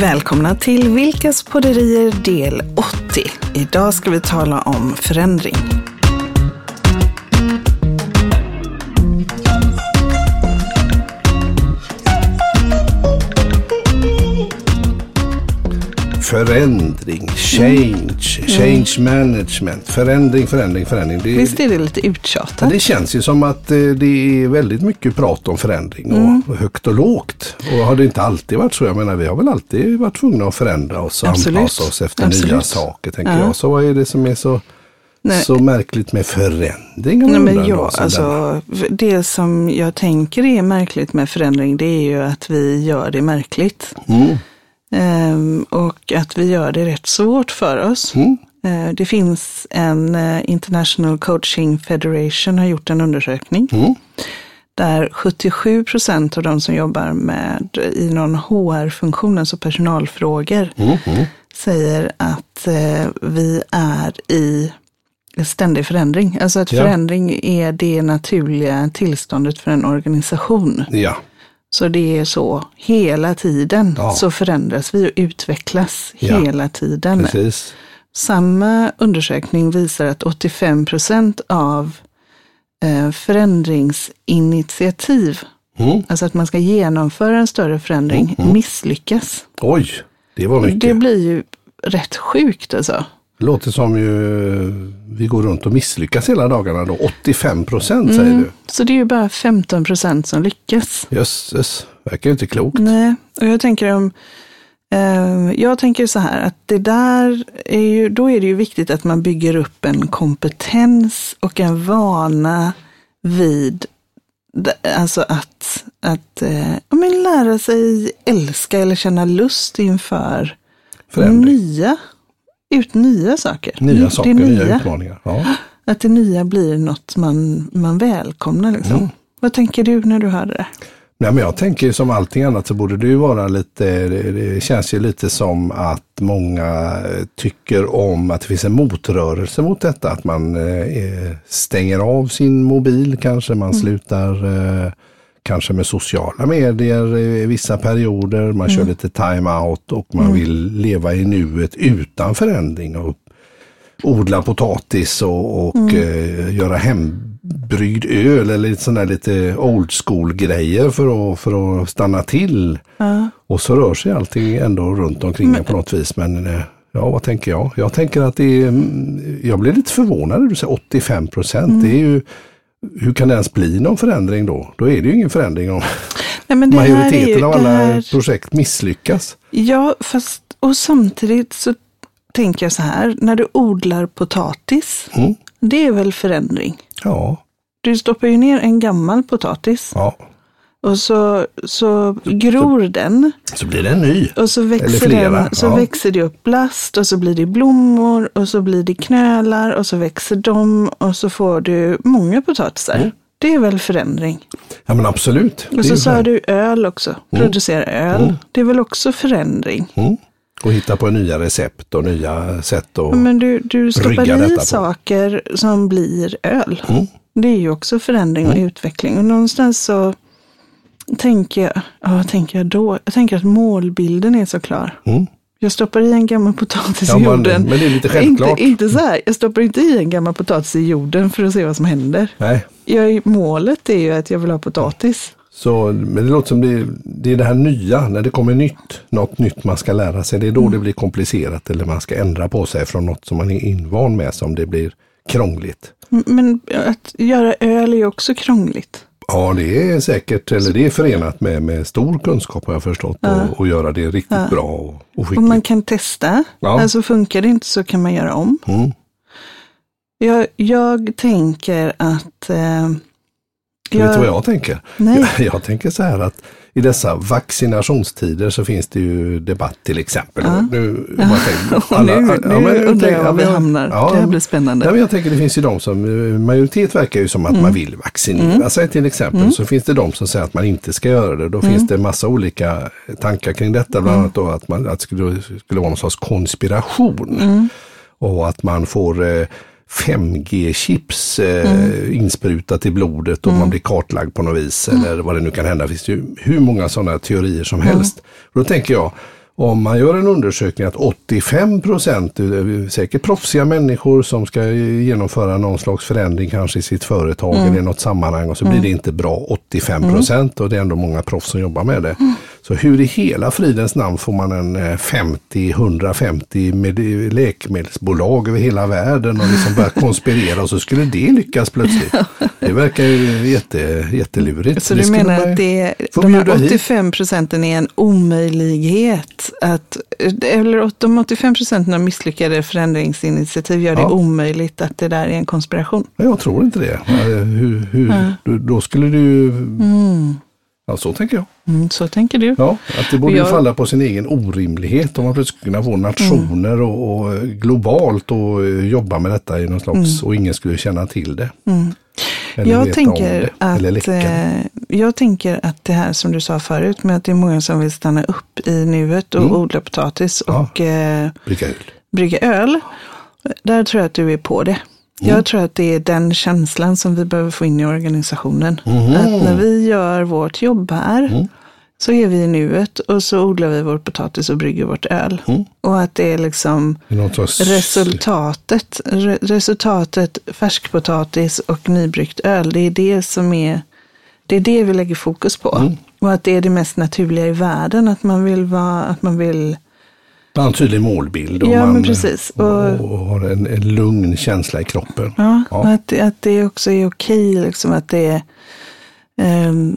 Välkomna till Vilkas podderier del 80. Idag ska vi tala om förändring. Förändring, change, change management, förändring, förändring, förändring. Det, Visst är det lite uttjatat? det känns ju som att eh, det är väldigt mycket prat om förändring och, och högt och lågt. Och har det inte alltid varit så? Jag menar vi har väl alltid varit tvungna att förändra oss och Absolut. anpassa oss efter Absolut. nya saker tänker Ja. jag. Så vad är det som är så, Nej. så märkligt med förändring? Nej, men undrar ja, då, som denna? alltså, det som jag tänker är märkligt med förändring, det är ju att vi gör det märkligt. Mm. Ehm, och att vi gör det rätt svårt för oss. Mm. Eh, det finns en eh, International Coaching Federation har gjort en undersökning. Mm. Där 77 procent av de som jobbar med i någon HR-funktion, alltså personalfrågor, Mm. Mm. säger att eh, vi är i ständig förändring. Alltså att Ja. förändring är det naturliga tillståndet för en organisation. Ja, Så det är så hela tiden Ja. så förändras vi och utvecklas Ja. hela tiden. precis. Samma undersökning visar att 85 procent av eh, förändringsinitiativ, Mm. alltså att man ska genomföra en större förändring, misslyckas. Oj, det var mycket. Det blir ju rätt sjukt alltså. Det låter som ju vi går runt och misslyckas hela dagarna då. 85 procent säger Mm. du. Så det är ju bara 15 procent som lyckas. Jösses, verkar ju inte klokt. Nej, och jag tänker om eh, jag tänker så här att det där är ju, då är det ju viktigt att man bygger upp en kompetens och en vana vid, alltså att, att eh, men lära sig älska eller känna lust inför Förändring. nya, ut nya saker. Nya Det saker, nya utmaningar. Ja. Att det nya blir något man, man välkomnar liksom. Mm. Vad tänker du när du hör det? Nej, men jag tänker som allting annat så borde det ju vara lite, det, känns ju lite som att många eh, tycker om att det finns en motrörelse mot detta. Att man eh, stänger av sin mobil kanske, man slutar eh, kanske med sociala medier i vissa perioder, man kör lite time-out och man vill leva i nuet utan förändring. Och odla potatis och, och eh, göra hembryggd öl eller lite sådana lite old school grejer för att, för att stanna till. Ja. Och så rör sig allting ändå runt omkring en på något vis. Men eh, ja, vad tänker jag? Jag tänker att det är, mm, jag blir lite förvånad när du säger 85 procent. Det är ju, hur kan det ens bli någon förändring då? Då är det ju ingen förändring om Nej, majoriteten ju, av alla här, projekt misslyckas. Ja, fast och samtidigt så tänker jag så här, när du odlar potatis, Mm. det är väl förändring? Ja, Du stoppar ju ner en gammal potatis ja, och så, så gror den så blir det en ny. och så växer, den, så ja. växer det upp blast och så blir det blommor och så blir det knölar och så växer de och så får du många potatisar. Mm. Det är väl förändring? Ja men absolut. Och så sa så. du öl också, producera öl. Det är väl också förändring? Mm. Och hitta på nya recept och nya sätt att... Men du, du stoppar i saker som blir öl. Mm. Det är ju också förändring och utveckling. Och någonstans så tänker jag, ja, vad tänker jag då? Jag tänker att målbilden är så klar. Mm. Jag stoppar i en gammal potatis Ja, i jorden. men det är lite självklart. Inte, inte så här, jag stoppar inte i en gammal potatis i jorden för att se vad som händer. Nej, Jag, målet är ju att jag vill ha potatis. så, men det låter som det, det är det här nya, när det kommer nytt, något nytt man ska lära sig. Det är då Mm. det blir komplicerat eller man ska ändra på sig från något som man är invan med som det blir krångligt. Men att göra öl är också krångligt. Ja, det är säkert, eller det är förenat med, med stor kunskap har jag förstått och, och göra det riktigt bra och, och Och skickligt. man kan testa. Ja. Alltså funkar det inte så kan man göra om. Mm. Jag, jag tänker att... Eh, Vet du vad jag tänker? Nej. Jag, jag tänker så här att i dessa vaccinationstider så finns det ju debatt till exempel. Nu, jag bara tänker, Och nu, nu ja, men undrar jag var vi hamnar. ja, det här blir spännande. Ja, jag tänker det finns ju de som, eh, majoritet verkar ju som att Mm. man vill vaccinera sig till exempel. Så finns det de som säger att man inte ska göra det. Då Mm. finns det massa olika tankar kring detta. Bland annat då att, man, att det skulle, skulle vara någon sorts konspiration. Mm. Och att man får eh, 5G-chips eh, Mm. insprutat i blodet och man blir kartlagd på något vis. Eller vad det nu kan hända. Det finns ju hur många sådana teorier som Mm. helst. Och då tänker jag, om man gör en undersökning att 85 procent, säkert proffsiga människor som ska genomföra någon slags förändring kanske i sitt företag Mm. eller i något sammanhang och så blir det inte bra 85 procent och det är ändå många proffs som jobbar med det. Mm. Så hur i hela fridens namn får man en eh, 50-150 med läkemedelsbolag över hela världen och liksom börja konspirera och så skulle det lyckas plötsligt. Det verkar ju jätte, jättelurigt. Så du menar att det, de här bjuda hit. 85 procenten är en omöjlighet? Att, eller de 85 procenten av misslyckade förändringsinitiativ gör det Ja. omöjligt att det där är en konspiration? Jag tror inte det. Eh, Hur, hur, då, då skulle du ju... Ja, så tänker jag. Mm, så tänker du? Ja, att det borde Jag- falla på sin egen orimlighet om man plötsligt skulle kunna få nationer och, och globalt och eh, jobba med detta i någon slags, och ingen skulle känna till det. Eller Jag tänker, det, att, eh, jag tänker att det här som du sa förut med att det är många som vill stanna upp i nuet och Mm. odla potatis Ja. och eh, Brygga öl. brygga öl. Där tror jag att du är på det. Mm. Jag tror att det är den känslan som vi behöver få in i organisationen. Mhm. Att när vi gör vårt jobb här Mm. så är vi i nuet och så odlar vi vår potatis och brygger vårt öl. Mm. Och att det är liksom resultatet, re, resultatet färskpotatis och nybryggt öl, det är det som är, det är det vi lägger fokus på. Mm. Och att det är det mest naturliga i världen, att man vill vara, att man vill Man har en tydlig målbild och Ja, man och, Och- och har en, en lugn känsla i kroppen. Ja, Ja. och Att, att det också är okej, liksom att det är... ehm,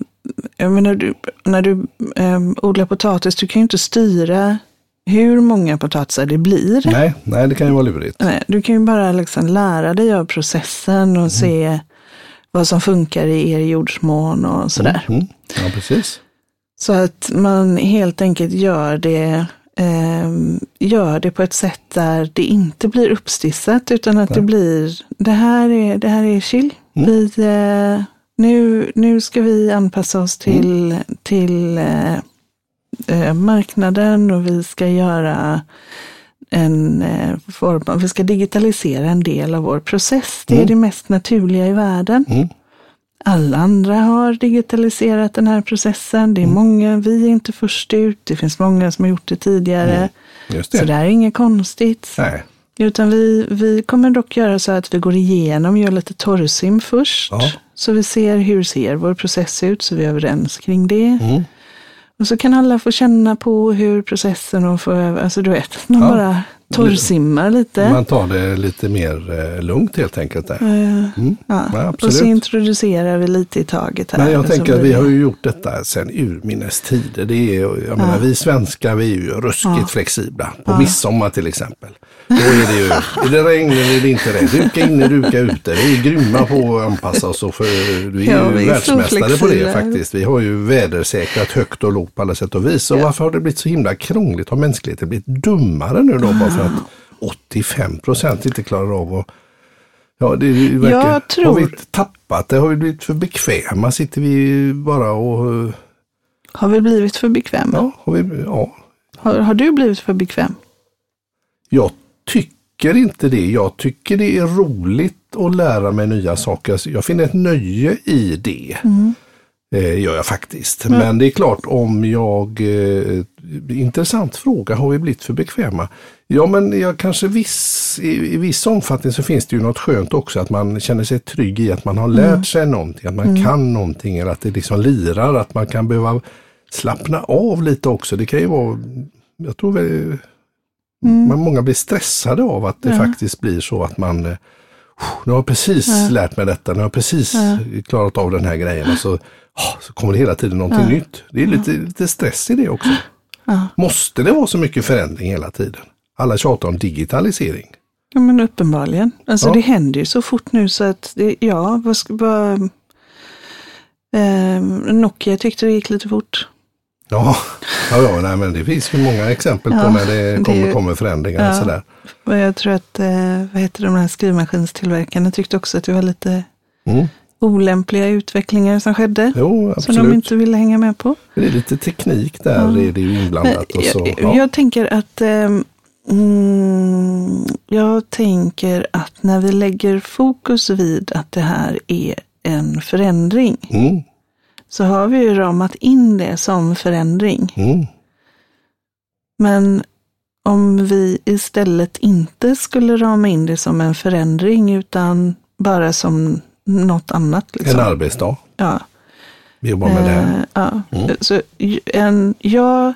jag menar, du, när du um, odlar potatis, du kan ju inte styra hur många potatisar det blir. Nej, nej, det kan ju vara lurigt. Nej, du kan ju bara liksom lära dig av processen och se vad som funkar i er jordsmån och sådär. Mm. Ja, precis. Så att man helt enkelt gör det, ehm, gör det på ett sätt där det inte blir uppstissat utan att det blir, det här är, det här är chill. Vi, eh, nu, nu ska vi anpassa oss till, till eh, eh, marknaden och vi ska göra en eh, form av, vi ska digitalisera en del av vår process. Det är det mest naturliga i världen. Mm. Alla andra har digitaliserat den här processen. Det är många, vi är inte först ut. Det finns många som har gjort det tidigare. Just Så det. det här är inget konstigt. Nej. Utan vi, vi kommer dock göra så att vi går igenom, gör lite torrsim först. Ja. Så vi ser hur ser vår process ut, så vi är överens kring det. Och så kan alla få känna på hur processen och få över, alltså du vet, man Ja. bara torrsimmar lite. Man tar det lite mer eh, lugnt helt enkelt. Där. Mm. ja. Ja, och så introducerar vi lite i taget här. Men jag tänker att vi det- har ju gjort detta sedan urminnes tider. Det är, jag menar, vi svenskar vi är ju ruskigt flexibla. På midsommar till exempel. Då är det ju, är det regn eller är det inte regn? Duka inne, duka ute. Vi är grymma på att anpassa oss. Och för, vi är Ja, ju så världsmästare på det faktiskt. Vi har ju vädersäkrat högt och lågt på alla sätt och vis. Och varför har det blivit så himla krångligt? Har mänskligheten blivit dummare nu då? Bara för att 85 procent inte klarar av att Ja, det verkar, Jag tror- Har vi tappat det? Har vi blivit för bekväma? Sitter vi bara och... Har vi blivit för bekväma? Ja, har vi, ja. Har, har du blivit för bekväm? Jag tycker inte det. Jag tycker det är roligt att lära mig nya saker. Alltså, Jag finner ett nöje i det. Eh, gör jag faktiskt. Men det är klart om jag... Eh, intressant fråga. Har vi blivit för bekväma? Ja, men jag kanske viss, i, i viss omfattning så finns det ju något skönt också. Att man känner sig trygg i att man har lärt sig någonting. Att man kan någonting. Eller att det liksom lirar. Att man kan behöva slappna av lite också. Det kan ju vara... Jag tror väl... Men många blir stressade av att det faktiskt blir så att man eh, nu har jag precis lärt mig detta, nu har jag precis klarat av den här grejen och så, ah, så kommer det hela tiden någonting nytt. Det är lite, lite stress i det också. Måste det vara så mycket förändring hela tiden? Alla tjatar om digitalisering. Ja, men uppenbarligen. Alltså Ja. det händer ju så fort nu så att, det, ja, vad ska bara... Eh, Nokia tyckte det gick lite fort. Ja, ja, ja nej, men det finns ju många exempel på Ja, när det det- kommer, kommer förändringar. Ja. Och sådär. Och jag tror att, eh, vad heter de här skrivmaskinstillverkarna tyckte också att det var lite Mm. olämpliga utvecklinger som skedde. Jo, Som de inte ville hänga med på. Det är lite teknik där, är det ju inblandat. Och så, jag, ja. jag tänker att ehm, mm, jag tänker att när vi lägger fokus vid att det här är en förändring Mm, så har vi ju ramat in det som förändring. mm, Men om vi istället inte skulle rama in det som en förändring utan bara som något annat. Liksom. En arbetsdag. Ja. Vi jobbar med det. Eh, ja. Mm. Så en, jag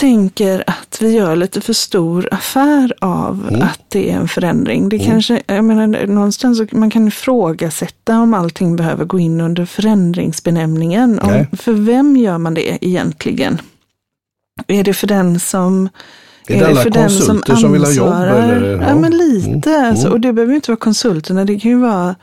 tänker att vi gör lite för stor affär av Mm. att det är en förändring. Det Mm. kanske, jag menar, någonstans man kan ifrågasätta om allting behöver gå in under förändringsbenämningen. Om, för vem gör man det egentligen? Är det för den som Är det alla konsulter som vill ha jobb? ansvarar? Eller? Ja, men lite. Mm. Alltså, och det behöver inte vara konsulterna. Det kan ju vara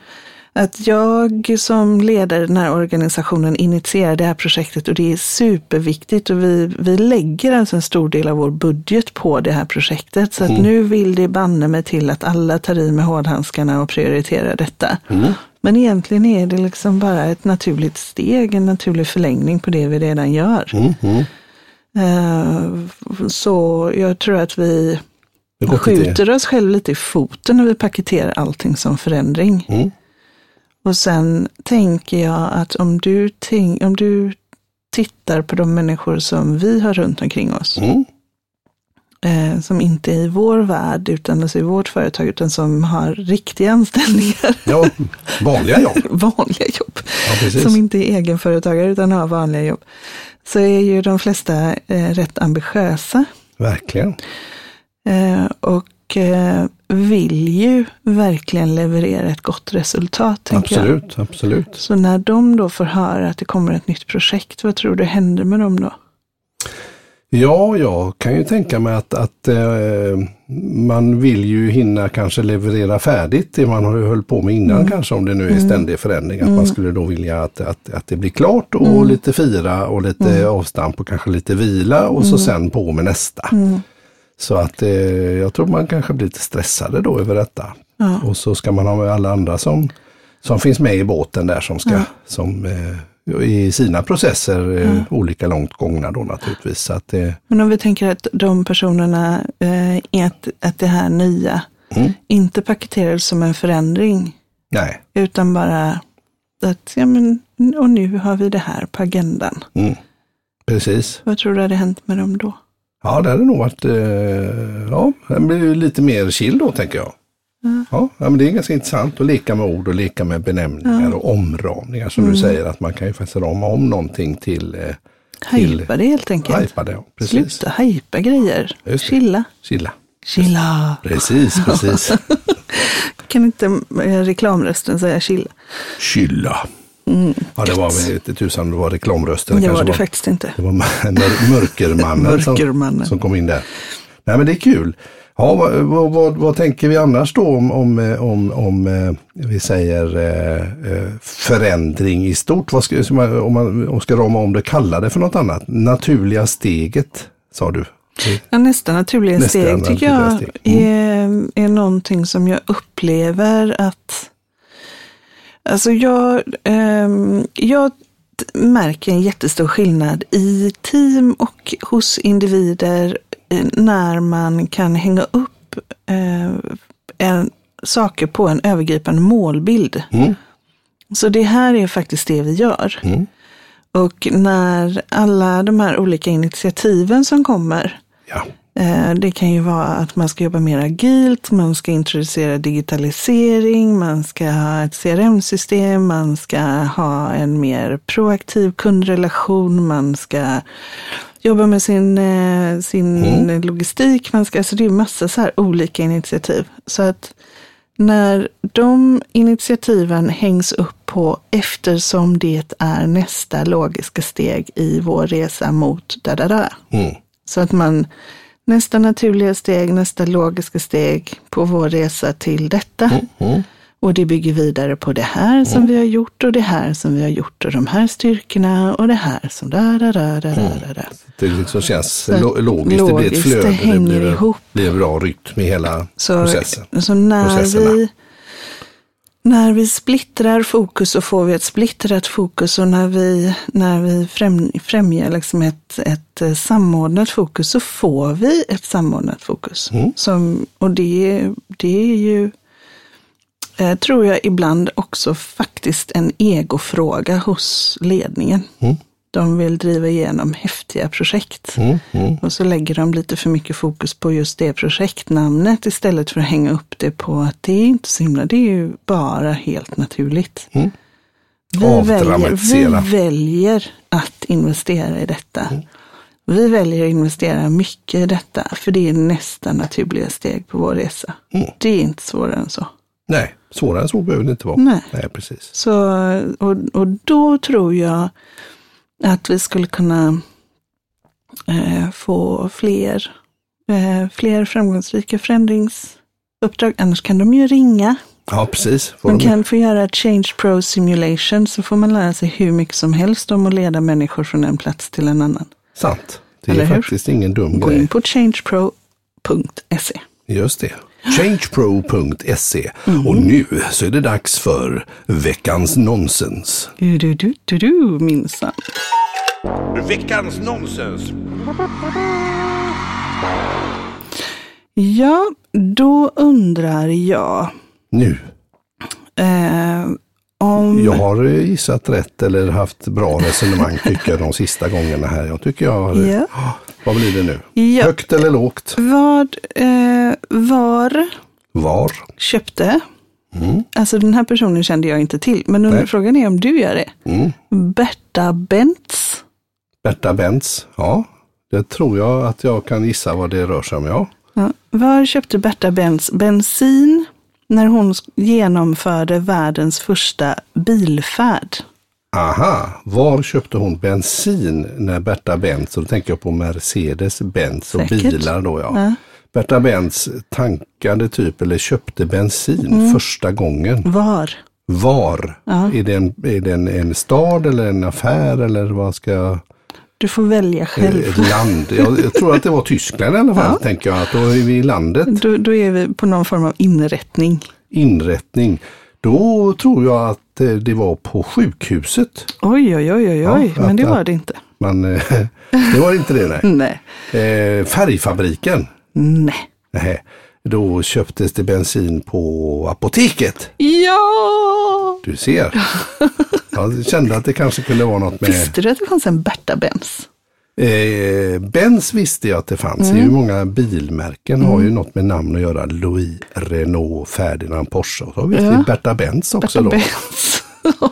att jag som leder den här organisationen initierar det här projektet och det är superviktigt och vi, vi lägger alltså en stor del av vår budget på det här projektet. Så att Mm. nu vill det banne mig till att alla tar i med hårdhandskarna och prioriterar detta. Mm. Men egentligen är det liksom bara ett naturligt steg, en naturlig förlängning på det vi redan gör. Mm. Mm. Eh, Så jag tror att vi skjuter oss själva lite i foten när vi paketerar allting som förändring. Och sen tänker jag att om du, tänk, om du tittar på de människor som vi har runt omkring oss, Mm. eh, som inte är i vår värld, utan alltså i vårt företag, utan som har riktiga anställningar, Ja, vanliga jobb. vanliga jobb, Ja, som inte är egenföretagare utan har vanliga jobb, så är ju de flesta eh, rätt ambitiösa. Verkligen. Eh, och eh, vill ju verkligen leverera ett gott resultat. tänker Jag. Absolut, absolut. Så när de då får höra att det kommer ett nytt projekt, vad tror du händer med dem då? Ja, jag kan ju tänka mig att, att eh, man vill ju hinna kanske leverera färdigt det man har höll på med innan Mm. kanske om det nu är ständig förändring. Att man skulle då vilja att, att, att det blir klart och Mm. lite fira och lite avstamp och kanske lite vila och Mm. så sen på med nästa. Så att eh, jag tror man kanske blir lite stressade då över detta. Ja. Och så ska man ha med alla andra som, som finns med i båten där som ska, Ja. som eh, i sina processer eh, olika långt gångna då naturligtvis. Så att det, Men om vi tänker att de personerna, eh, är att, att det här nya Mm. inte paketerades som en förändring, nej, utan bara att, ja men, och nu har vi det här på agendan. mm. precis. Vad tror du hade hänt med dem då? Ja, det hade nog varit, eh, ja, det blir ju lite mer chill då tänker jag. Ja, ja, men det är ganska intressant att leka med ord och leka med benämningar och omramningar som Mm. du säger att man kan ju faktiskt rama om någonting till eh, Hajpa det helt enkelt. hajpade. Ja, precis. Sluta hajpa grejer. Det. Chilla. Chilla. Chilla. Precis, precis. Kan inte eh, reklamrösten säga chilla? Chilla. Ja, det var inte tusan det var reklamrösten. Mm. Det kanske var det faktiskt inte. Det var mör- mörkermannen, Mörkermannen. Som, som kom in där. Nej men det är kul. Ja, vad, vad, vad, vad tänker vi annars då om, om, eh, om, om eh, vi säger eh, förändring i stort? Vad ska, om man ska rama om det, kalla det för något annat? Naturliga steget, sa du. Ja, nästa naturliga Nästa steg tycker jag steg. Mm. är, är någonting som jag upplever att Alltså jag, ehm, jag märker en jättestor skillnad i team och hos individer eh, när man kan hänga upp eh, en, saker på en övergripande målbild. Mm. Så det här är faktiskt det vi gör. Mm. Och när alla de här olika initiativen som kommer, Ja. Eh, det kan ju vara att man ska jobba mer agilt, man ska introducera digitalisering, man ska ha ett CRM-system, man ska ha en mer proaktiv kundrelation, man ska jobba med sin, eh, sin logistik, man ska, alltså det är massa så här olika initiativ. Så att när de initiativen hängs upp på eftersom det är nästa logiska steg i vår resa mot da da da. Mm. Så att man nästa naturliga steg, nästa logiska steg på vår resa till detta. Mm. Och det bygger vidare på det här som vi har gjort och det här som vi har gjort och de här styrkorna och det här som da da da da da da. da. Det liksom känns lo- logiskt, det blir ett logiskt, flöde, det hänger blir, ihop. blir en bra rytm i hela Så, processen. så när, vi, när vi splittrar fokus så får vi ett splittrat fokus och när vi, när vi främ, främjar liksom ett, ett eh, samordnat fokus så får vi ett samordnat fokus. Mm. Som, och det, det är ju, eh, tror jag ibland också faktiskt en egofråga hos ledningen. Mm. De vill driva igenom häftiga projekt. Mm, mm. Och så lägger de lite för mycket fokus på just det projektnamnet istället för att hänga upp det på att det är inte så himla, det är ju bara helt naturligt. Mm. Vi, väljer, vi väljer att investera i detta. Vi väljer att investera mycket i detta, för det är nästa naturliga steg på vår resa. Mm. Det är inte svårare än så. Nej, svårare än så behöver det inte vara. Nej. Nej precis. Så, och, och då tror jag att vi skulle kunna eh, få fler, eh, fler framgångsrika förändringsuppdrag. Annars kan de ju ringa. Ja, precis. Får Man de- kan få göra ett Change Pro Simulation så får man lära sig hur mycket som helst om att leda människor från en plats till en annan. Sant. Det är Eller hur? faktiskt ingen dum Gå grej. in på changepro.se. Just det. Changepro.se. Mm. Och nu så är det dags för veckans nonsens. Du, du, du, du, du, minsann. Veckans nonsens. Ja, då undrar jag Nu. eh, om... Jag har gissat rätt eller haft bra resonemang tycker jag de sista gångerna här. Jag tycker jag har... Ja. Vad blir det nu? Ja. Högt eller lågt? Vad eh, var Var? köpte, Mm. alltså den här personen kände jag inte till, men Nej. frågan är om du gör det. Mm. Berta Bentz. Berta Benz. Ja, det tror jag att jag kan gissa vad det rör sig om. Ja. Ja. Var köpte Berta Bentz bensin när hon genomförde världens första bilfärd? Aha, var köpte hon bensin när Berta Benz, och då tänker jag på Mercedes-Benz och Säkert. bilar då ja. Ja. Berta Benz tankade typ eller köpte bensin Mm. första gången. Var? Var? Ja. Är det, en, är det en, en stad eller en affär eller vad ska jag... Du får välja själv. Ett land. Jag, tror att det var Tyskland i alla fall, Ja. tänker jag. Att då är vi i landet. Då, då är vi på någon form av inrättning. Inrättning. Då tror jag att eh, det var på sjukhuset. Oj, oj, oj, oj, oj. Ja, men det var det inte. Man, eh, det var inte det nej. Nej. Eh, färgfabriken. Nej. Nej. Då köptes det bensin på apoteket. Ja! Du ser. Jag kände att det kanske kunde vara något med... Visste du att det fanns en Berta Benz? Eh, Benz visste jag att det fanns. Mm. ju många bilmärken har ju något med namn att göra. Louis, Renault, Ferdinand, Porsche. Och så har vi Ja. Berta Benz också Berta då. Benz.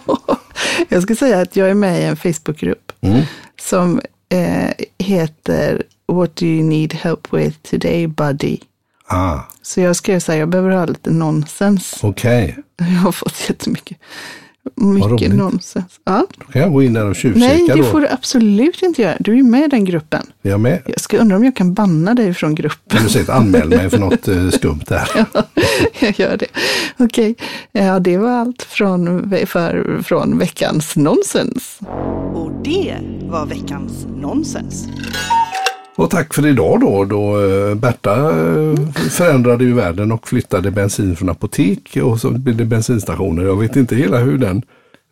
jag ska säga att jag är med i en Facebookgrupp Mm. som eh, heter What do you need help with today buddy? Ah, Så jag skrev så här, jag behöver ha lite nonsens. okej. Jag har fått jättemycket mycket nonsens. Ja. Då kan jag gå in där och tjuvkika Nej, det då. får du absolut inte göra. Du är ju med i den gruppen. Är jag med? Jag ska undra om jag kan banna dig från gruppen. Du säga anmäl mig för något eh, skumt där? jag gör det. Okej, ja det var allt från, för, från veckans nonsens. Och det var veckans nonsens. Och tack för idag då. då eh, Berta eh, förändrade ju världen och flyttade bensin från apotek och så blev det bensinstationer. Jag vet inte hela hur den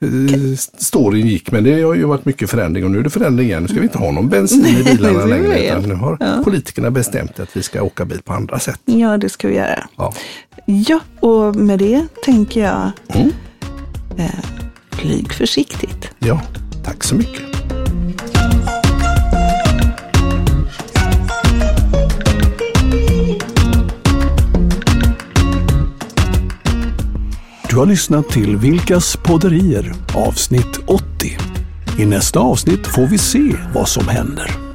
eh, storyn gick men det har ju varit mycket förändring och nu är det förändring igen. Nu ska vi inte ha någon bensin i bilarna längre utan nu har politikerna bestämt att vi ska åka bil på andra sätt. Ja, det ska vi göra. Ja. Ja, och med det tänker jag Mm. eh, flyg försiktigt. ja, tack så mycket. Du har lyssnat till Vilkas podderier avsnitt 80. I nästa avsnitt får vi se vad som händer.